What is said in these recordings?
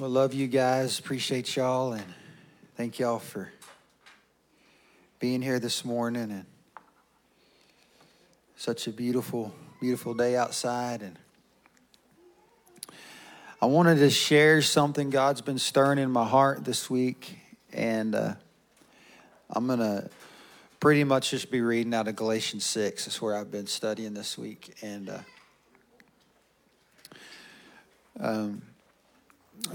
Well, love you guys. Appreciate y'all and thank y'all for being here this morning and such a beautiful, beautiful day outside. And I wanted to share something God's been stirring in my heart this week. And uh, I'm going to pretty much just be reading out of Galatians 6. That's where I've been studying this week. And uh, um,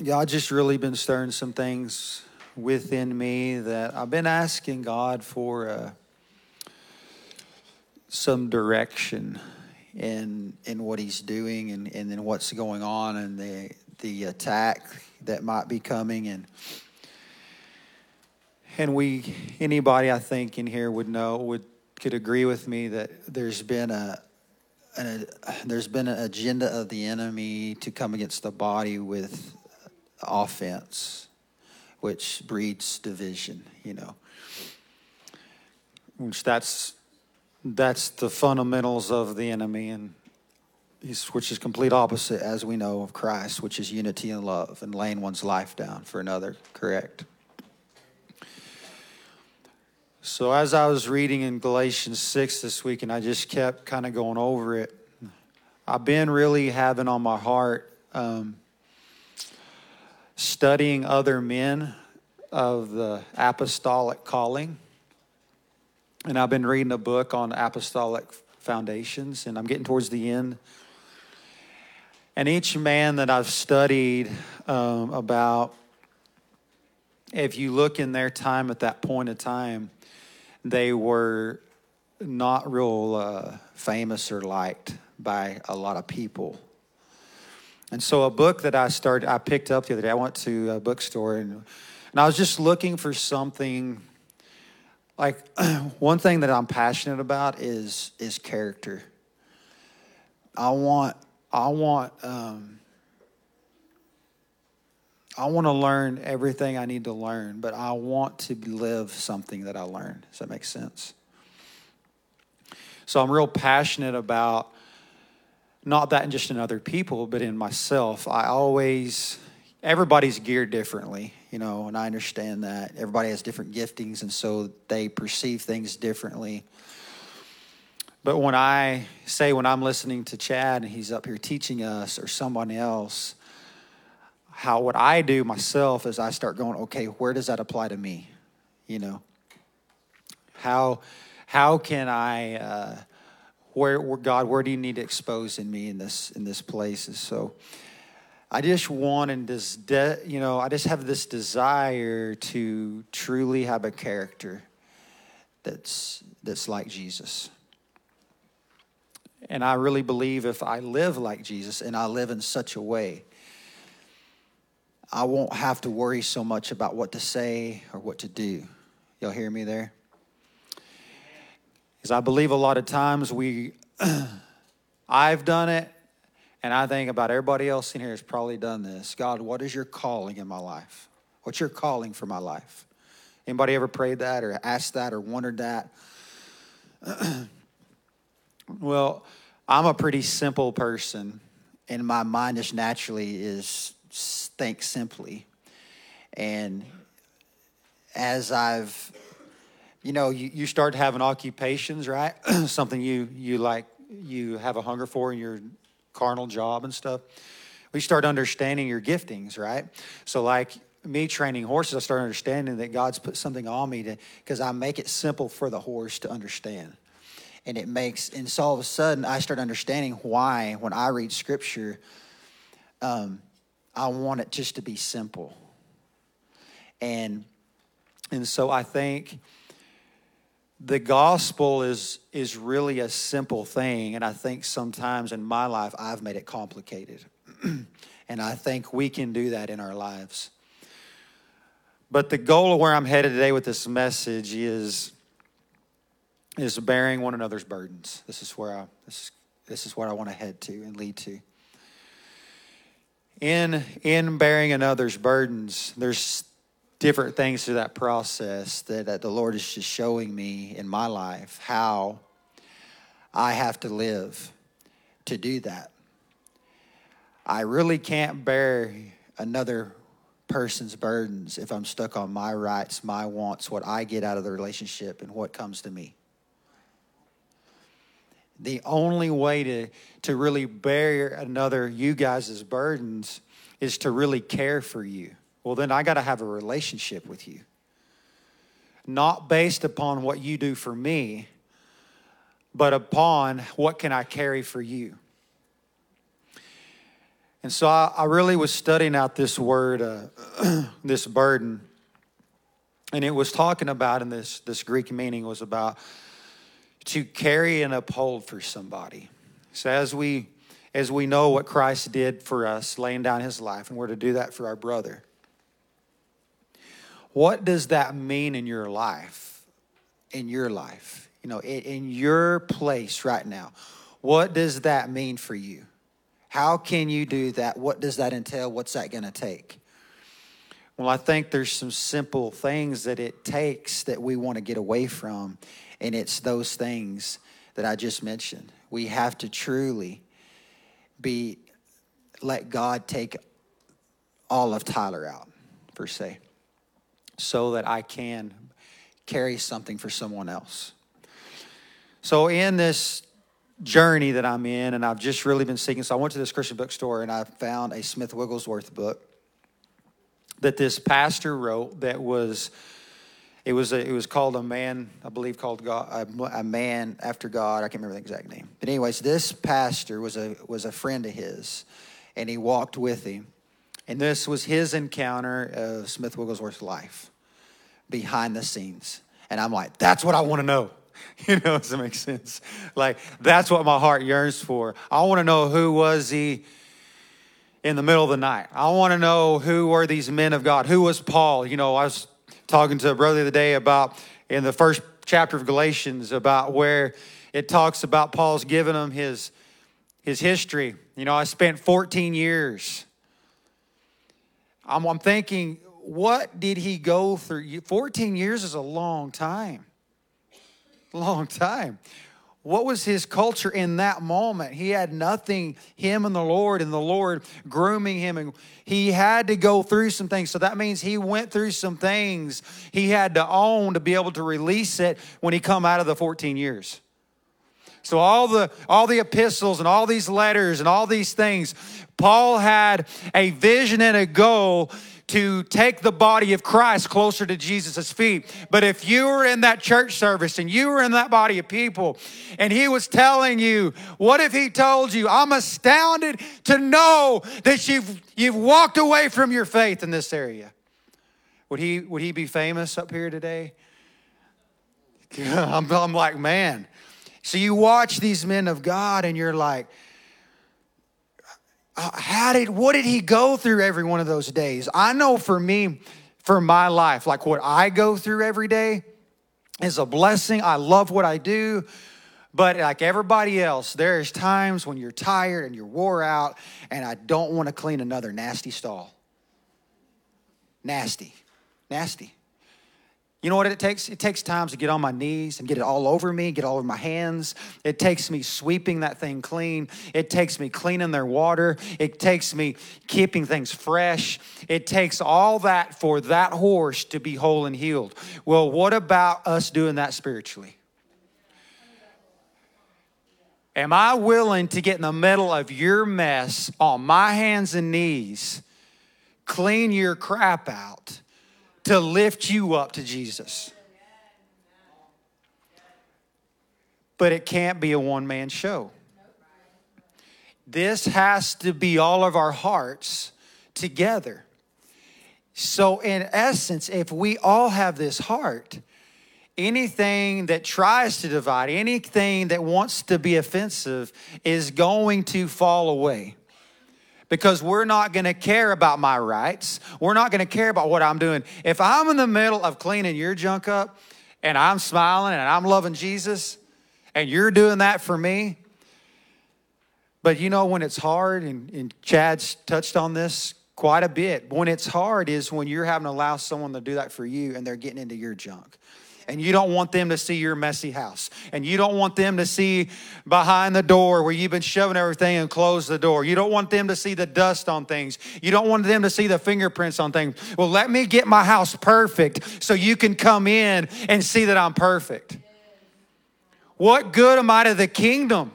God just really been stirring some things within me that I've been asking God for uh, some direction in in what He's doing and and then what's going on and the the attack that might be coming. And and we anybody I think in here would know would could agree with me that there's been a an, there's been an agenda of the enemy to come against the body with offense, which breeds division, you know. Which that's that's the fundamentals of the enemy and which is complete opposite as we know of Christ, which is unity and love and laying one's life down for another, correct? So as I was reading in Galatians 6 this week and I just kept kind of going over it, I've been really having on my heart um, studying other men of the apostolic calling. And I've been reading a book on apostolic foundations, and I'm getting towards the end. And each man that I've studied um, about, if you look in their time at that point of time, they were not real uh, famous or liked by a lot of people. And so a book that I started, I picked up the other day. I went to a bookstore and, and I was just looking for something. Like one thing that I'm passionate about is is character. I want I want um, I want to learn everything I need to learn, but I want to live something that I learned. Does that make sense? So I'm real passionate about not that just in other people, but in myself. I always, everybody's geared differently, you know, and I understand that. Everybody has different giftings, and so they perceive things differently. But when I say, when I'm listening to Chad and he's up here teaching us or someone else, how what I do myself is I start going, okay, where does that apply to me? You know, how how can I uh, where, where, God, where do you need to expose in me in this in this place? And so I just want and this de, you know, I just have this desire to truly have a character that's that's like Jesus. And I really believe if I live like Jesus and I live in such a way, I won't have to worry so much about what to say or what to do. Y'all hear me there? Because I believe a lot of times we, I've done it, and I think about everybody else in here has probably done this. God, what is your calling in my life? What's your calling for my life? Anybody ever prayed that or asked that or wondered that? well, I'm a pretty simple person, and my mind just naturally is think simply. And as I've you know, you, you start having occupations, right? Something you, you like, you have a hunger for in your carnal job and stuff. We start understanding your giftings, right? So, like me training horses, I start understanding that God's put something on me to, because I make it simple for the horse to understand. And it makes, and so all of a sudden, I start understanding why when I read scripture, um, I want it just to be simple. And, and so I think, the gospel is is really a simple thing and i think sometimes in my life i've made it complicated. And i think we can do that in our lives. But the goal of where i'm headed today with this message is is bearing one another's burdens. This is where i this, this is where i want to head to and lead to. In in bearing another's burdens there's different things through that process that, that the Lord is just showing me in my life how I have to live to do that. I really can't bear another person's burdens if I'm stuck on my rights, my wants, what I get out of the relationship, and what comes to me. The only way to, to really bear another, you guys' burdens, is to really care for you. Well, then I got to have a relationship with you. Not based upon what you do for me, but upon what can I carry for you. And so I, I really was studying out this word, uh, this burden. And it was talking about, in this, this Greek meaning was about to carry and uphold for somebody. So as we as we know what Christ did for us, laying down his life, and we're to do that for our brother. What does that mean in your life? In your life, you know, in, in your place right now, what does that mean for you? How can you do that? What does that entail? What's that going to take? Well, I think there's some simple things that it takes that we want to get away from, and it's those things that I just mentioned. We have to truly be let God take all of Tyler out, per se, so that I can carry something for someone else. So, in this journey that I'm in, and I've just really been seeking. So I went to this Christian bookstore and I found a Smith Wigglesworth book that this pastor wrote that was it was a, it was called a man I believe called God a, a, man after God I can't remember the exact name but anyways this pastor was a was a friend of his and he walked with him and this was his encounter of Smith Wigglesworth's life behind the scenes and I'm like that's what I want to know you know, does it make sense? Like, that's what my heart yearns for. I want to know who was he in the middle of the night. I want to know who were these men of God. Who was Paul? You know, I was talking to a brother the other day about in the first chapter of Galatians about where it talks about Paul's giving him his his history. You know, I spent 14 years. I'm, I'm thinking, what did he go through? 14 years is a long time long time. What was his culture in that moment? He had nothing, him and the Lord, and the Lord grooming him. And he had to go through some things. So that means he went through some things he had to own to be able to release it when he come out of the 14 years. So all the all the epistles and all these letters and all these things, Paul had a vision and a goal to take the body of Christ closer to Jesus' feet. But if you were in that church service and you were in that body of people and he was telling you, what if he told you, I'm astounded to know that you've, you've walked away from your faith in this area? Would he, would he be famous up here today? I'm, I'm like, man. So you watch these men of God and you're like, uh, how did what did he go through every one of those days? I know for me for my life like what i go through every day is a blessing. I love what i do. But like everybody else there's times when you're tired and you're wore out and i don't want to clean another nasty stall. Nasty. Nasty you know what it takes? It takes times to get on my knees and get it all over me, get all over my hands. It takes me sweeping that thing clean. It takes me cleaning their water. It takes me keeping things fresh. It takes all that for that horse to be whole and healed. Well, what about us doing that spiritually? Am I willing to get in the middle of your mess on my hands and knees, clean your crap out? To lift you up to Jesus. But it can't be a one man show. This has to be all of our hearts together. So, in essence, if we all have this heart, anything that tries to divide, anything that wants to be offensive, is going to fall away because we're not going to care about my rights. We're not going to care about what I'm doing. If I'm in the middle of cleaning your junk up and I'm smiling and I'm loving Jesus and you're doing that for me, but you know when it's hard, and, and Chad's touched on this quite a bit. When it's hard is when you're having to allow someone to do that for you and they're getting into your junk and you don't want them to see your messy house. And you don't want them to see behind the door where you've been shoving everything and close the door. You don't want them to see the dust on things. You don't want them to see the fingerprints on things. Well let me get my house perfect so you can come in and see that i'm perfect. What good am i to the kingdom?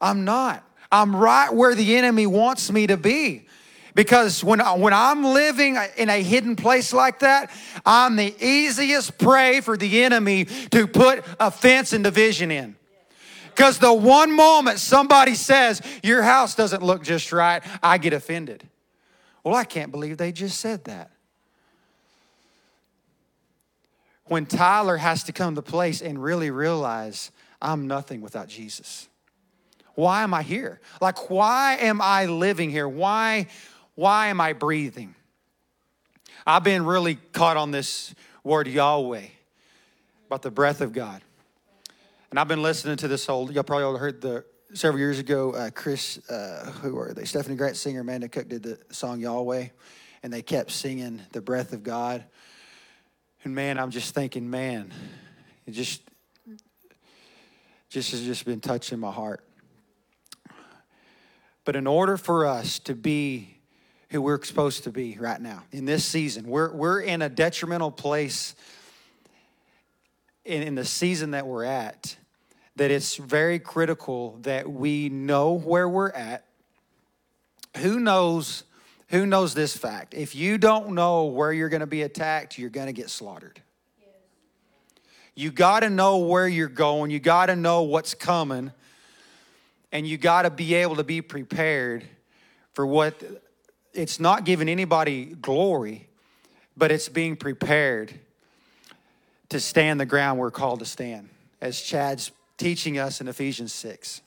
I'm not. I'm right where the enemy wants me to be because when, when I'm living in a hidden place like that, I'm the easiest prey for the enemy to put offense and division in. Because the one moment somebody says, Your house doesn't look just right, I get offended. Well, I can't believe they just said that. When Tyler has to come to place and really realize, I'm nothing without Jesus. Why am I here? Like, why am I living here? Why, why am I breathing? I've been really caught on this word Yahweh about the breath of God. And I've been listening to this whole, y'all probably all heard the, several years ago, uh, Chris, uh, who are they? Stephanie Grant singer, Amanda Cook did the song Yahweh, and they kept singing the breath of God. And man, I'm just thinking, man, it just, just has just been touching my heart. But in order for us to be who we're supposed to be right now in this season. We're, we're in a detrimental place in, in the season that we're at that it's very critical that we know where we're at. Who knows? Who knows this fact? If you don't know where you're going to be attacked, you're going to get slaughtered. You got to know where you're going. You got to know what's coming. And you got to be able to be prepared for what it's not giving anybody glory, but it's being prepared to stand the ground we're called to stand, as Chad's teaching us in Ephesians 6.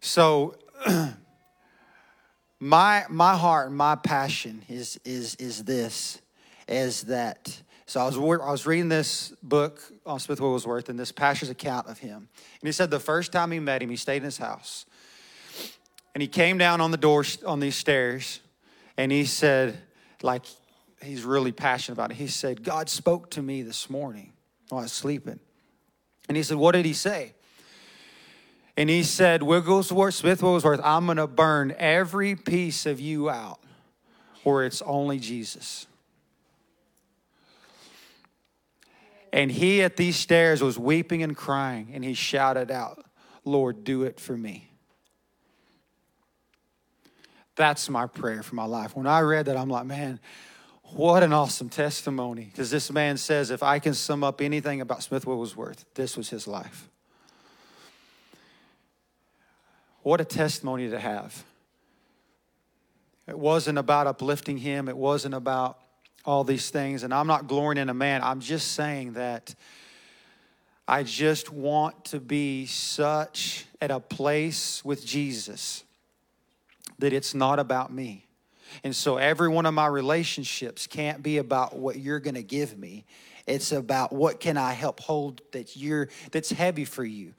So, my my heart and my passion is is is this is that so I was I was reading this book on Smith Wigglesworth and this pastor's account of him. And he said the first time he met him, he stayed in his house. And he came down on the door on these stairs and he said, like he's really passionate about it. He said, God spoke to me this morning while I was sleeping. And he said, What did he say? And he said, Wigglesworth, Smith Wigglesworth, I'm to burn every piece of you out where it's only Jesus. And he at these stairs was weeping and crying, and he shouted out, Lord, do it for me. That's my prayer for my life. When I read that, I'm like, man, what an awesome testimony. Because this man says, if I can sum up anything about Smith Wigglesworth, this was his life. What a testimony to have. It wasn't about uplifting him, it wasn't about all these things. And I'm not glorying in a man, I'm just saying that I just want to be such at a place with Jesus that it's not about me. And so every one of my relationships can't be about what you're going to give me. It's about what can I help hold that you're that's heavy for you.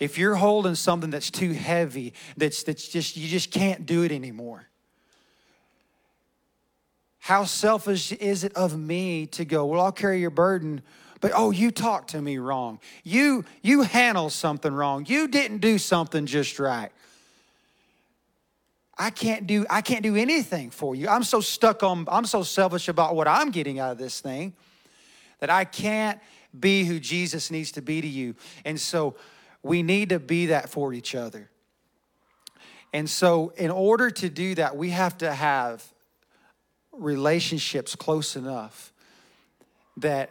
If you're holding something that's too heavy, that's that's just you just can't do it anymore. How selfish is it of me to go, well, I'll carry your burden, but oh, you talked to me wrong. You you handled something wrong. You didn't do something just right. I can't do I can't do anything for you. I'm so stuck on I'm so selfish about what I'm getting out of this thing that I can't be who Jesus needs to be to you. And so we need to be that for each other. And so in order to do that, we have to have relationships close enough that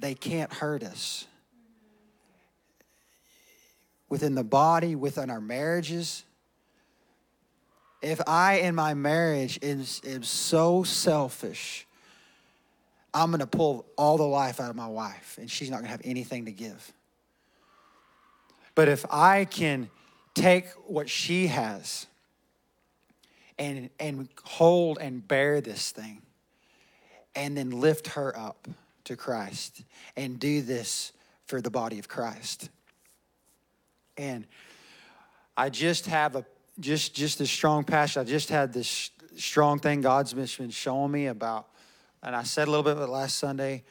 they can't hurt us. Within the body, within our marriages, if I in my marriage is, is so selfish, I'm going to pull all the life out of my wife and she's not going to have anything to give. But if I can take what she has and, and hold and bear this thing and then lift her up to Christ and do this for the body of Christ. And I just have a just just this strong passion. I just had this strong thing God's been showing me about and I said a little bit of it last Sunday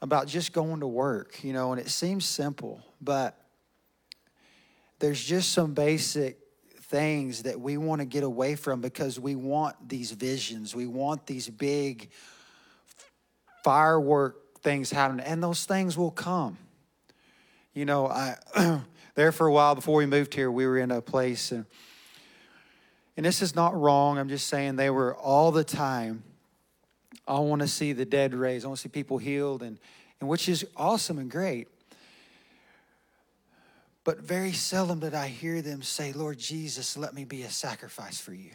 about just going to work, you know, and it seems simple, but there's just some basic things that we want to get away from because we want these visions. We want these big firework things happening, and those things will come. You know, I there for a while before we moved here, we were in a place and and this is not wrong. I'm just saying they were all the time. I want to see the dead raised. I want to see people healed, and, and which is awesome and great. But very seldom did I hear them say, Lord Jesus, let me be a sacrifice for you.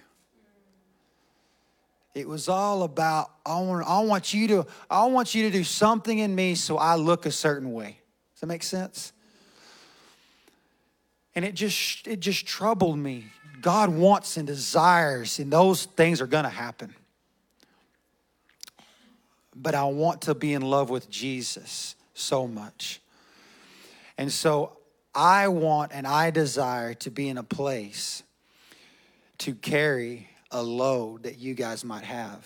It was all about, I want, I want you to, I want you to do something in me so I look a certain way. Does that make sense? And it just it just troubled me. God wants and desires, and those things are gonna happen. But I want to be in love with Jesus so much. And so I want and I desire to be in a place to carry a load that you guys might have.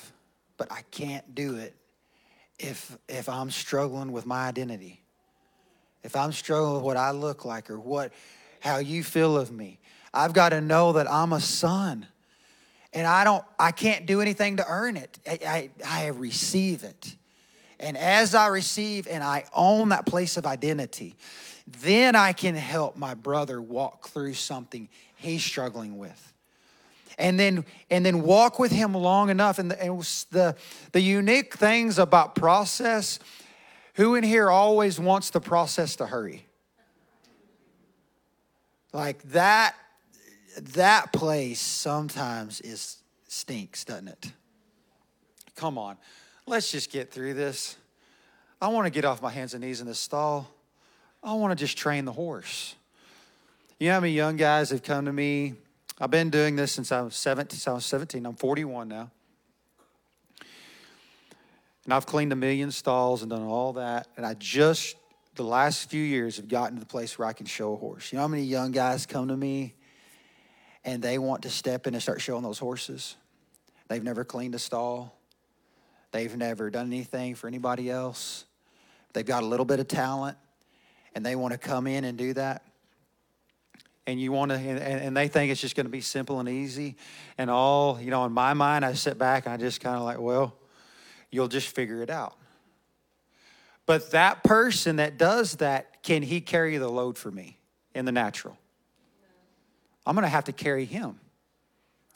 But I can't do it if if I'm struggling with my identity. If I'm struggling with what I look like or what how you feel of me. I've got to know that I'm a son. And I don't I can't do anything to earn it. I, I, I receive it. And as I receive and I own that place of identity, then I can help my brother walk through something he's struggling with. And then, and then walk with him long enough. And, the, and the, the unique things about process, who in here always wants the process to hurry? Like that, that place sometimes is stinks, doesn't it? Come on, let's just get through this. I want to get off my hands and knees in this stall. I want to just train the horse. You know how many young guys have come to me? I've been doing this since I was 17. I was 17. I'm 41 now. And I've cleaned a million stalls and done all that. And I just the last few years have gotten to the place where I can show a horse. You know how many young guys come to me and they want to step in and start showing those horses? They've never cleaned a stall, they've never done anything for anybody else. They've got a little bit of talent and they want to come in and do that. And you want to, and, they think it's just going to be simple and easy. And all, you know, in my mind, I sit back and I just kind of like, well, you'll just figure it out. But that person that does that, can he carry the load for me in the natural? I'm going to have to carry him.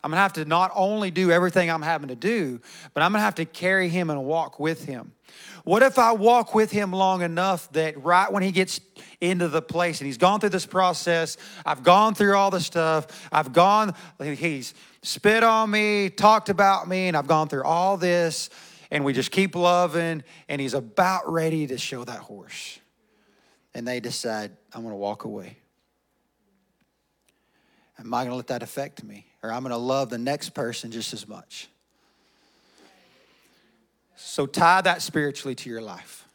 I'm going to have to not only do everything I'm having to do, but I'm going to have to carry him and walk with him. What if I walk with him long enough that right when he gets into the place and he's gone through this process, I've gone through all the stuff, I've gone, he's spit on me, talked about me, and I've gone through all this, and we just keep loving, and he's about ready to show that horse. And they decide, I'm going to walk away. Am I going to let that affect me? Or I'm going to love the next person just as much? So tie that spiritually to your life.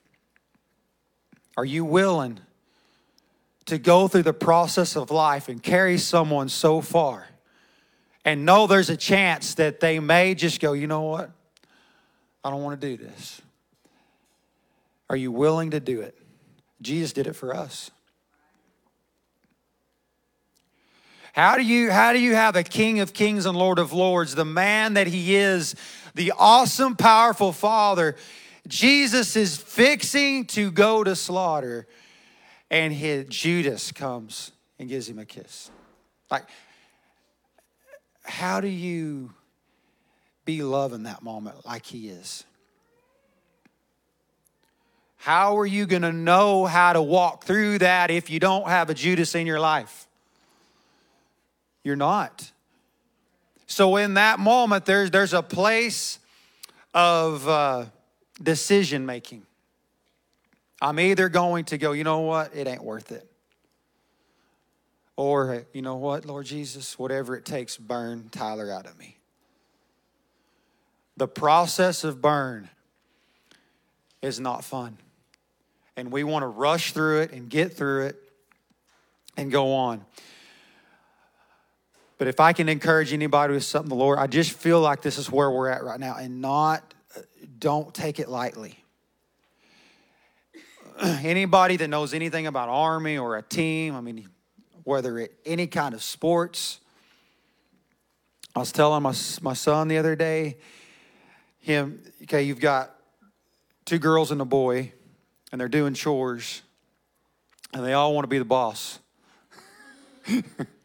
Are you willing to go through the process of life and carry someone so far and know there's a chance that they may just go, you know what? I don't want to do this. Are you willing to do it? Jesus did it for us. How do you how do you have a King of Kings and Lord of Lords, the man that he is, the awesome powerful father, Jesus is fixing to go to slaughter and his Judas comes and gives him a kiss. Like how do you be love in that moment like He is? How are you going to know how to walk through that if you don't have a Judas in your life? You're not. So, in that moment, there's, there's a place of uh, decision making. I'm either going to go, you know what, it ain't worth it. Or, you know what, Lord Jesus, whatever it takes, burn Tyler out of me. The process of burn is not fun. And we want to rush through it and get through it and go on. But if I can encourage anybody with something, the Lord, I just feel like this is where we're at right now and not uh, don't take it lightly. Anybody that knows anything about army or a team, I mean, whether it any kind of sports. I was telling my my son the other day, him, okay, you've got two girls and a boy, and they're doing chores, and they all want to be the boss.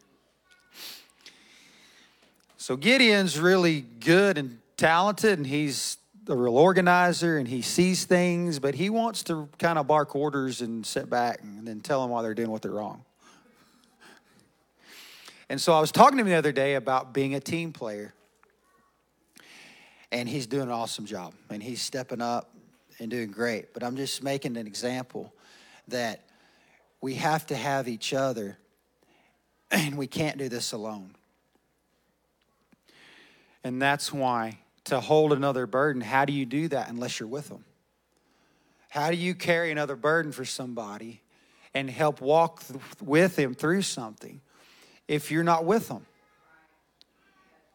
so Gideon's really good and talented, and he's a real organizer and he sees things, but he wants to kind of bark orders and sit back and then tell them why they're doing what they're wrong. And so I was talking to him the other day about being a team player. And he's doing an awesome job. And he's stepping up and doing great. But I'm just making an example that we have to have each other, and we can't do this alone. And that's why to hold another burden, how do you do that unless you're with them? How do you carry another burden for somebody and help walk with them through something if you're not with them?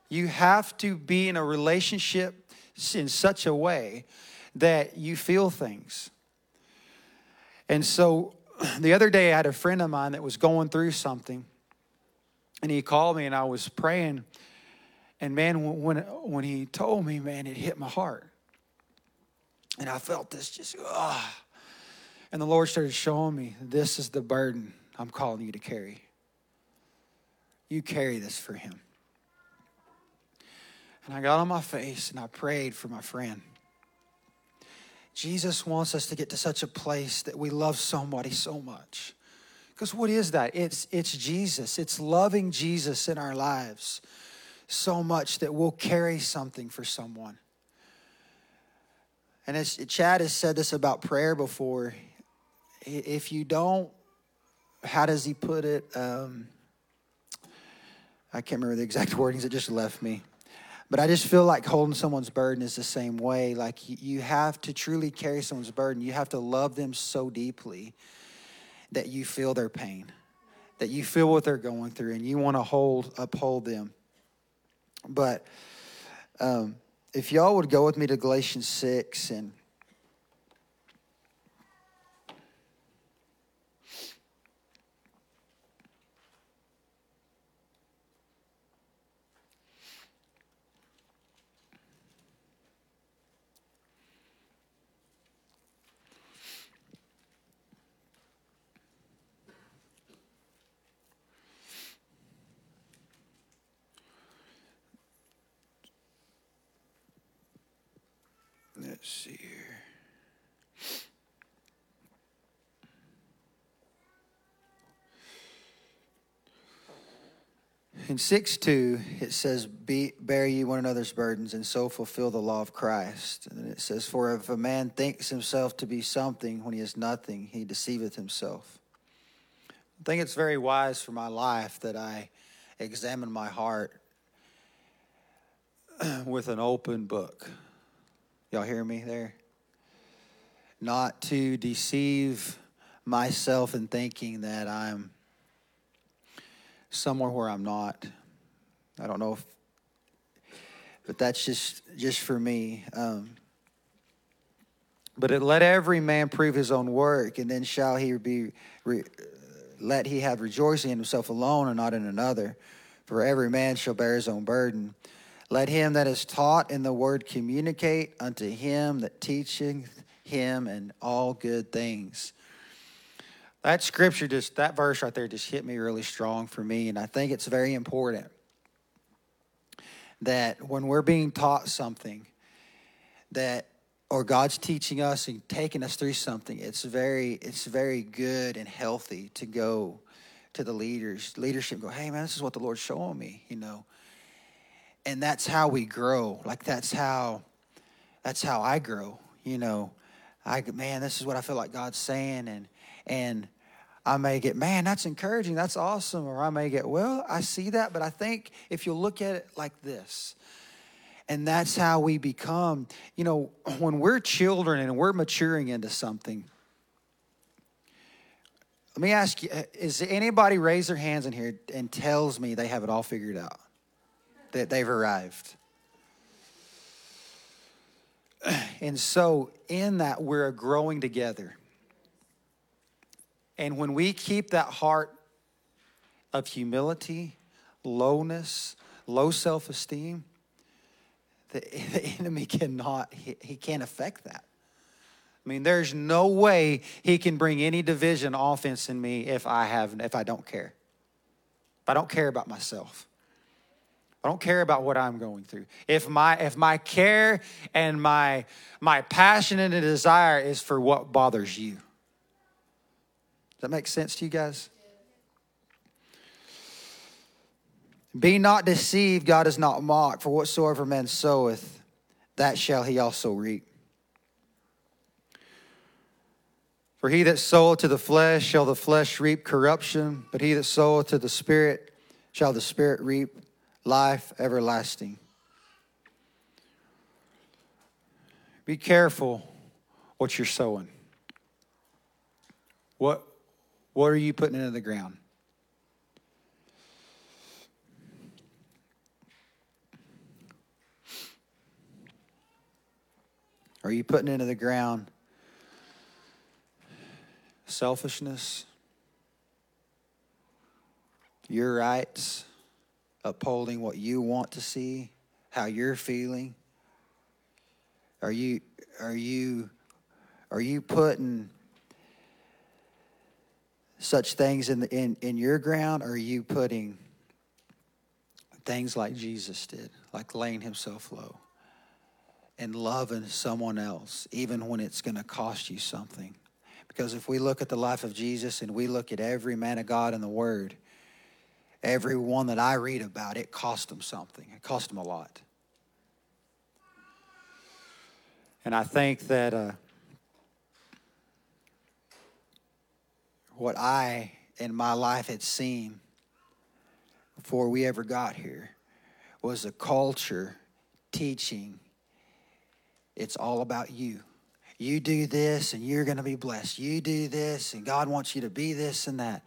You have to be in a relationship in such a way that you feel things. And so the other day, I had a friend of mine that was going through something, and he called me, and I was praying. And man, when, when he told me, man, it hit my heart. And I felt this just, ah. And the Lord started showing me this is the burden I'm calling you to carry. You carry this for him. And I got on my face and I prayed for my friend. Jesus wants us to get to such a place that we love somebody so much. Because what is that? It's, it's Jesus. It's loving Jesus in our lives so much that we'll carry something for someone. And as Chad has said this about prayer before, if you don't, how does he put it? Um, I can't remember the exact wordings, it just left me. But I just feel like holding someone's burden is the same way. Like you have to truly carry someone's burden. You have to love them so deeply that you feel their pain, that you feel what they're going through, and you want to hold uphold them. But um, if y'all would go with me to Galatians six and Let's see here. In 6 2, it says, Be, Bear ye one another's burdens, and so fulfill the law of Christ. And it says, For if a man thinks himself to be something when he is nothing, he deceiveth himself. I think it's very wise for my life that I examine my heart with an open book. Y'all hear me there? Not to deceive myself in thinking that I'm somewhere where I'm not. I don't know if, but that's just just for me. Um, but it, let every man prove his own work, and then shall he be re, let he have rejoicing in himself alone and not in another. For every man shall bear his own burden. Let him that is taught in the word communicate unto him that teacheth him in all good things. That scripture just, that verse right there just hit me really strong for me. And I think it's very important that when we're being taught something, that or God's teaching us and taking us through something, it's very, it's very good and healthy to go to the leaders, leadership, go, hey man, this is what the Lord's showing me, you know and that's how we grow like that's how that's how i grow you know i man this is what i feel like god's saying and and i may get man that's encouraging that's awesome or i may get well i see that but i think if you look at it like this and that's how we become you know when we're children and we're maturing into something let me ask you is anybody raise their hands in here and tells me they have it all figured out that they've arrived. And so, in that, we're growing together. And when we keep that heart of humility, lowness, low self esteem, the, the enemy cannot, he, he can't affect that. I mean, there's no way he can bring any division offense in me if I have if I don't care. If I don't care about myself. I don't care about what I'm going through. If my if my care and my my passion and desire is for what bothers you. Does that make sense to you guys? Be not deceived, God is not mocked, for whatsoever man soweth, that shall he also reap. For he that soweth to the flesh shall the flesh reap corruption, but he that soweth to the Spirit shall the Spirit reap life everlasting. Be careful what you're sowing. What, what are you putting into the ground? Are you putting into the ground selfishness, your rights, upholding what you want to see, how you're feeling? Are you are you are you putting such things in the in, in your ground or are you putting things like Jesus did, like laying himself low and loving someone else, even when it's going to cost you something? Because if we look at the life of Jesus and we look at every man of God in the Word, every one that I read about, it cost them something. It cost them a lot. And I think that uh, what I in my life had seen before we ever got here was a culture teaching it's all about you you do this and you're going to be blessed. You do this and God wants you to be this and that.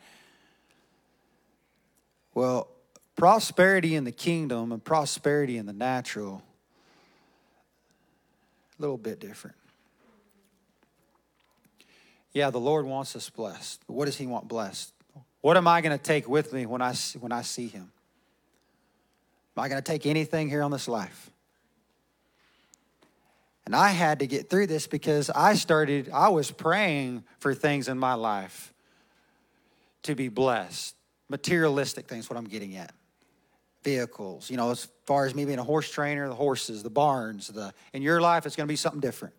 Well, prosperity in the kingdom and prosperity in the natural, a little bit different. Yeah, the Lord wants us blessed. But what does He want blessed? What am I going to take with me when I, when I see Him? Am I going to take anything here on this life? And I had to get through this because I started, I was praying for things in my life to be blessed. Materialistic things, what I'm getting at. Vehicles, you know, as far as me being a horse trainer, the horses, the barns, the in your life, it's gonna be something different.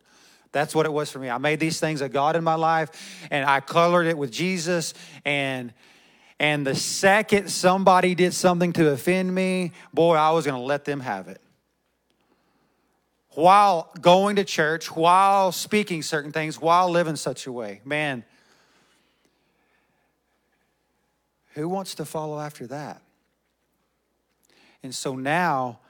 That's what it was for me. I made these things a God in my life and I colored it with Jesus and and the second somebody did something to offend me, boy, I was going to let them have it while going to church, while speaking certain things, while living such a way. Man, who wants to follow after that? And so now,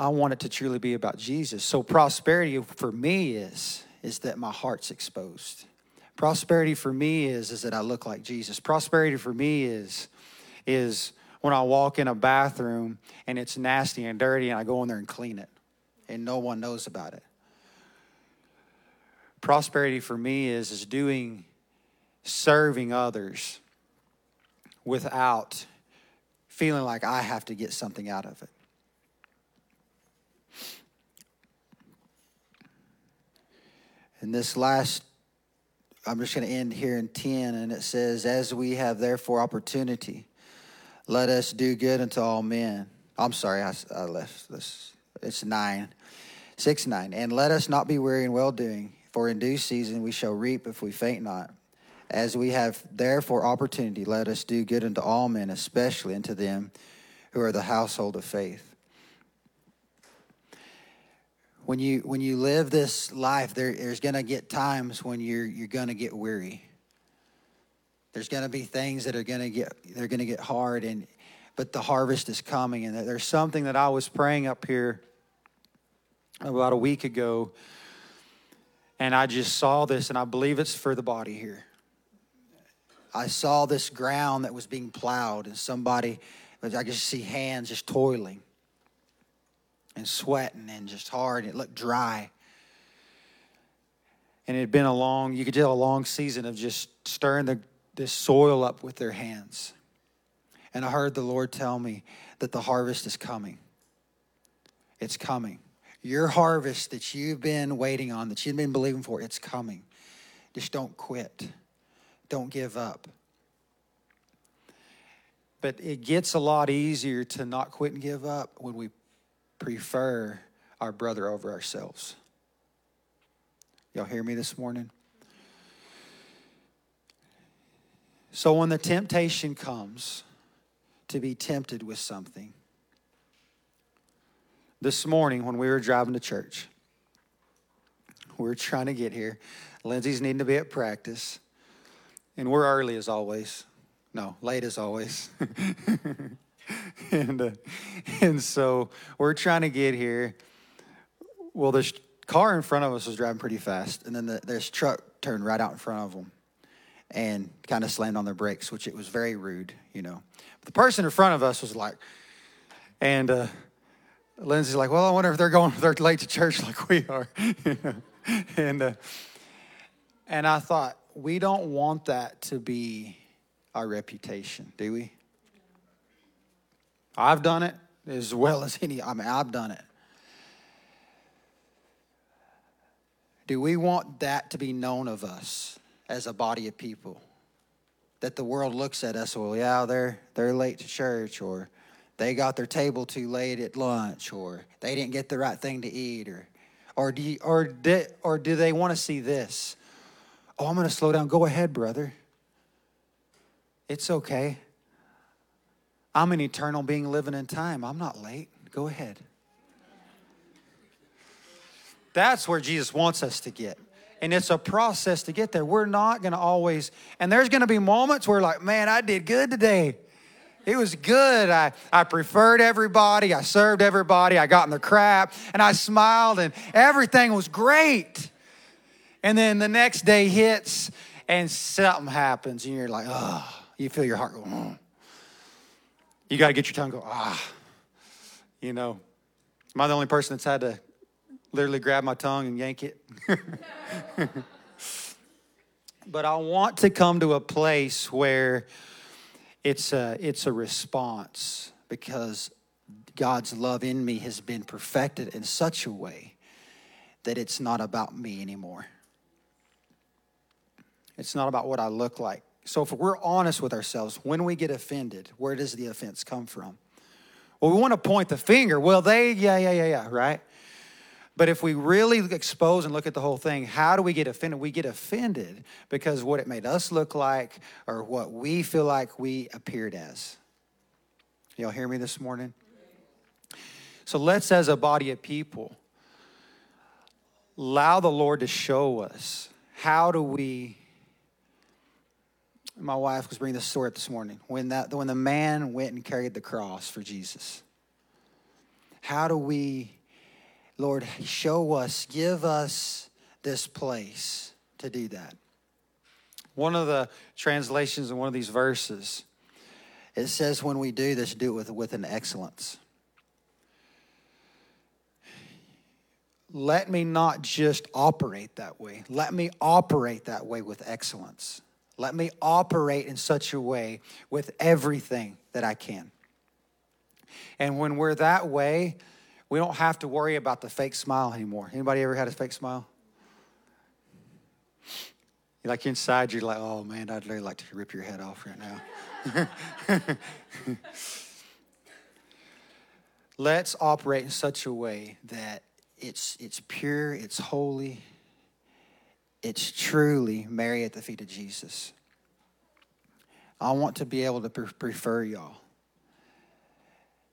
I want it to truly be about Jesus. So prosperity for me is is that my heart's exposed. Prosperity for me is is that I look like Jesus. Prosperity for me is is when I walk in a bathroom and it's nasty and dirty and I go in there and clean it and no one knows about it. Prosperity for me is, is doing, serving others without feeling like I have to get something out of it. And this last, I'm just going to end here in 10, and it says, As we have therefore opportunity, let us do good unto all men. I'm sorry, I, I left this. It's 9. 6 9. And let us not be weary in well doing, for in due season we shall reap if we faint not. As we have therefore opportunity, let us do good unto all men, especially unto them who are the household of faith. When you when you live this life, there, there's gonna get times when you're you're gonna get weary. There's gonna be things that are gonna get they're gonna get hard and but the harvest is coming and there's something that I was praying up here about a week ago, and I just saw this, and I believe it's for the body here. I saw this ground that was being plowed, and somebody, I could see hands just toiling. And sweating and just hard. It looked dry. And it had been a long, you could tell a long season of just stirring the, this soil up with their hands. And I heard the Lord tell me that the harvest is coming. It's coming. Your harvest that you've been waiting on, that you've been believing for, it's coming. Just don't quit. Don't give up. But it gets a lot easier to not quit and give up when we prefer our brother over ourselves. Y'all hear me this morning? So when the temptation comes to be tempted with something, this morning when we were driving to church, we were trying to get here. Lindsay's needing to be at practice, and we're early as always. No, late as always. and, uh, and so we're trying to get here. Well, this car in front of us was driving pretty fast, and then the, this truck turned right out in front of them and kind of slammed on their brakes, which it was very rude, you know. But the person in front of us was like, and uh, Lindsay's like, well, I wonder if they're going, they're late to church like we are, and uh, and I thought we don't want that to be our reputation, do we? I've done it as well as any, I mean, I've done it. Do we want that to be known of us as a body of people? That the world looks at us, well, yeah, they're, they're late to church, or they got their table too late at lunch, or they didn't get the right thing to eat, or, or, do, you, or, di, or do they want to see this? Oh, I'm going to slow down. Go ahead, brother. It's okay. I'm an eternal being living in time. I'm not late. Go ahead. That's where Jesus wants us to get. And it's a process to get there. We're not going to always, and there's going to be moments where, like, man, I did good today. It was good. I, I preferred everybody. I served everybody. I got in the crap and I smiled and everything was great. And then the next day hits and something happens and you're like, oh. You feel your heart go, oh. You got to get your tongue go, ah. You know, am I the only person that's had to literally grab my tongue and yank it? but I want to come to a place where it's a, it's a response because God's love in me has been perfected in such a way that it's not about me anymore. It's not about what I look like. So if we're honest with ourselves, when we get offended, where does the offense come from? Well, we want to point the finger. Well, they, yeah, yeah, yeah, yeah, right? But if we really expose and look at the whole thing, how do we get offended? We get offended because what it made us look like or what we feel like we appeared as. Y'all hear me this morning? So let's, as a body of people, allow the Lord to show us how do we my wife was bringing this story up this morning when that when the man went and carried the cross for Jesus. How do we, Lord, show us, give us this place to do that? One of the translations in one of these verses, it says, when we do this, do it with, with an excellence. Let me not just operate that way. Let me operate that way with excellence. Let me operate in such a way with everything that I can. And when we're that way, we don't have to worry about the fake smile anymore. Anybody ever had a fake smile? You're like inside, you're like, oh man, I'd really like to rip your head off right now. Let's operate in such a way that it's, it's pure, it's holy, it's truly Mary at the feet of Jesus. I want to be able to pre- prefer y'all.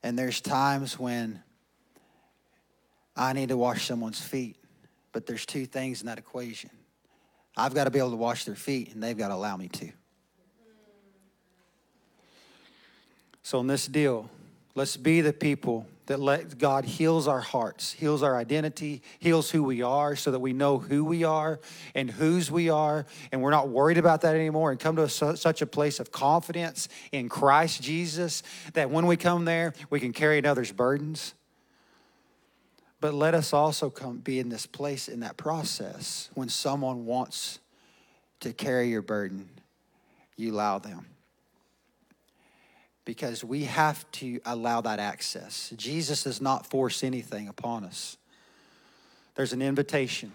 And there's times when I need to wash someone's feet, but there's two things in that equation. I've got to be able to wash their feet, and they've got to allow me to. So, in this deal, let's be the people that let God heals our hearts, heals our identity, heals who we are so that we know who we are and whose we are, and we're not worried about that anymore and come to a, such a place of confidence in Christ Jesus that when we come there, we can carry another's burdens. But let us also come be in this place in that process when someone wants to carry your burden, you allow them. Because we have to allow that access. Jesus does not force anything upon us. There's an invitation.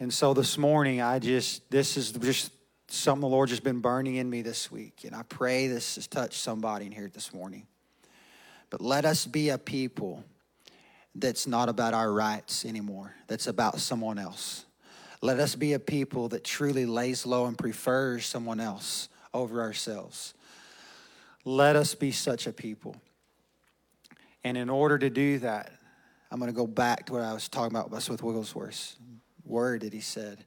And so this morning, I just, this is just something the Lord has been burning in me this week. And I pray this has touched somebody in here this morning. But let us be a people that's not about our rights anymore, that's about someone else. Let us be a people that truly lays low and prefers someone else over ourselves. Let us be such a people. And in order to do that, I'm going to go back to what I was talking about with Wigglesworth's word that he said.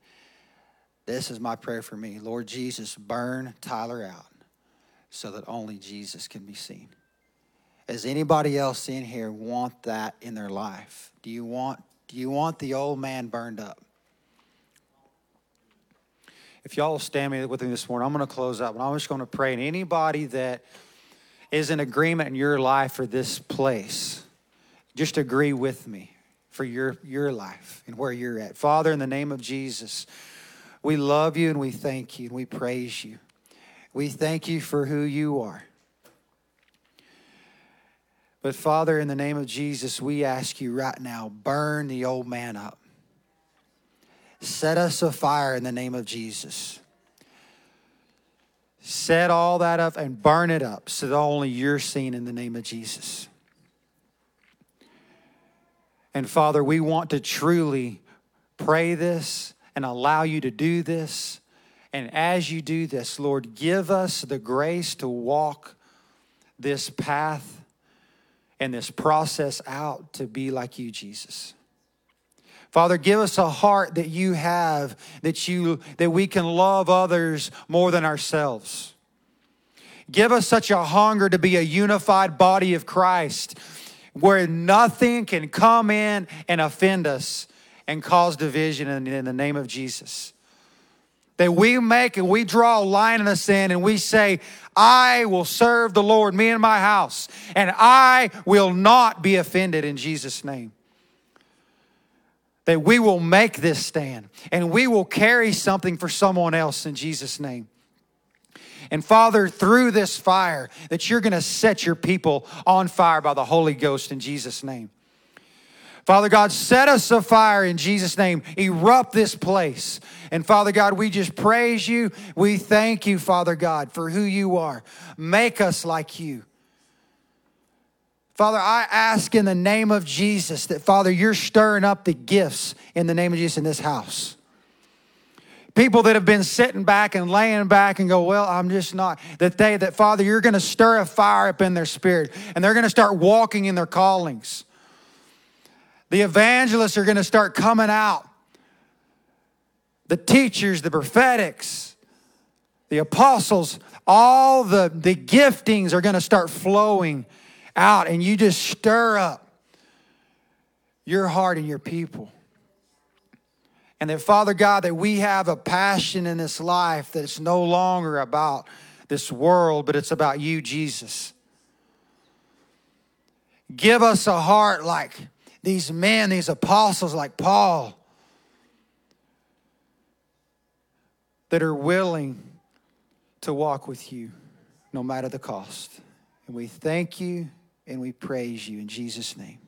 This is my prayer for me. Lord Jesus, burn Tyler out so that only Jesus can be seen. Does anybody else in here want that in their life? Do you want do you want the old man burned up? If y'all will stand me with me this morning, I'm going to close up, and I'm just going to pray. And anybody that is in agreement in your life for this place, just agree with me for your, your life and where you're at. Father, in the name of Jesus, we love you and we thank you and we praise you. We thank you for who you are. But Father, in the name of Jesus, we ask you right now burn the old man up. Set us afire in the name of Jesus. Set all that up and burn it up so that only you're seen in the name of Jesus. And Father, we want to truly pray this and allow you to do this. And as you do this, Lord, give us the grace to walk this path and this process out to be like you, Jesus. Father, give us a heart that you have, that you that we can love others more than ourselves. Give us such a hunger to be a unified body of Christ where nothing can come in and offend us and cause division in, in the name of Jesus that we make and we draw a line in the sand and we say, I will serve the Lord, me and my house, and I will not be offended in Jesus' name. That we will make this stand and we will carry something for someone else in Jesus' name. And Father, through this fire, that you're going to set your people on fire by the Holy Ghost in Jesus' name. Father God, set us afire in Jesus' name. Erupt this place. And Father God, we just praise you. We thank you, Father God, for who you are. Make us like you. Father, I ask in the name of Jesus that, Father, you're stirring up the gifts in the name of Jesus in this house. People that have been sitting back and laying back and go, Well, I'm just not. That they, that Father, you're going to stir a fire up in their spirit and they're going to start walking in their callings. The evangelists are going to start coming out. The teachers, the prophetics, the apostles, all the, the giftings are going to start flowing out, and you just stir up your heart and your people. And that, Father God, that we have a passion in this life that it's no longer about this world, but it's about you, Jesus. Give us a heart like these men, these apostles like Paul, that are willing to walk with you no matter the cost. And we thank you and we praise you in Jesus' name.